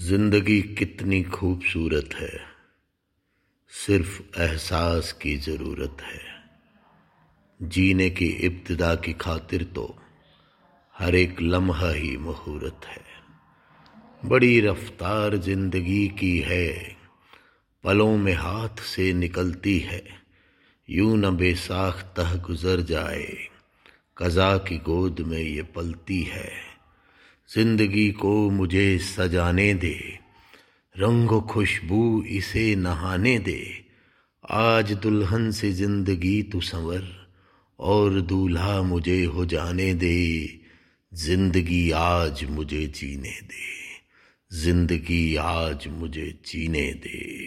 ज़िंदगी कितनी खूबसूरत है। सिर्फ़ एहसास की ज़रूरत है। जीने की इब्तदा की खातिर तो हर एक लम्हा ही मुहूर्त है। बड़ी रफ्तार ज़िंदगी की है। पलों में हाथ से निकलती है। यूँ न बेसाख्तः गुजर जाए। कज़ा की गोद में ये पलती है। ज़िंदगी को मुझे सजाने दे। रंग खुशबू इसे नहाने दे। आज दुल्हन से ज़िंदगी तू संवर, और दूल्हा मुझे हो जाने दे। ज़िंदगी आज मुझे जीने दे। ज़िंदगी आज मुझे जीने दे।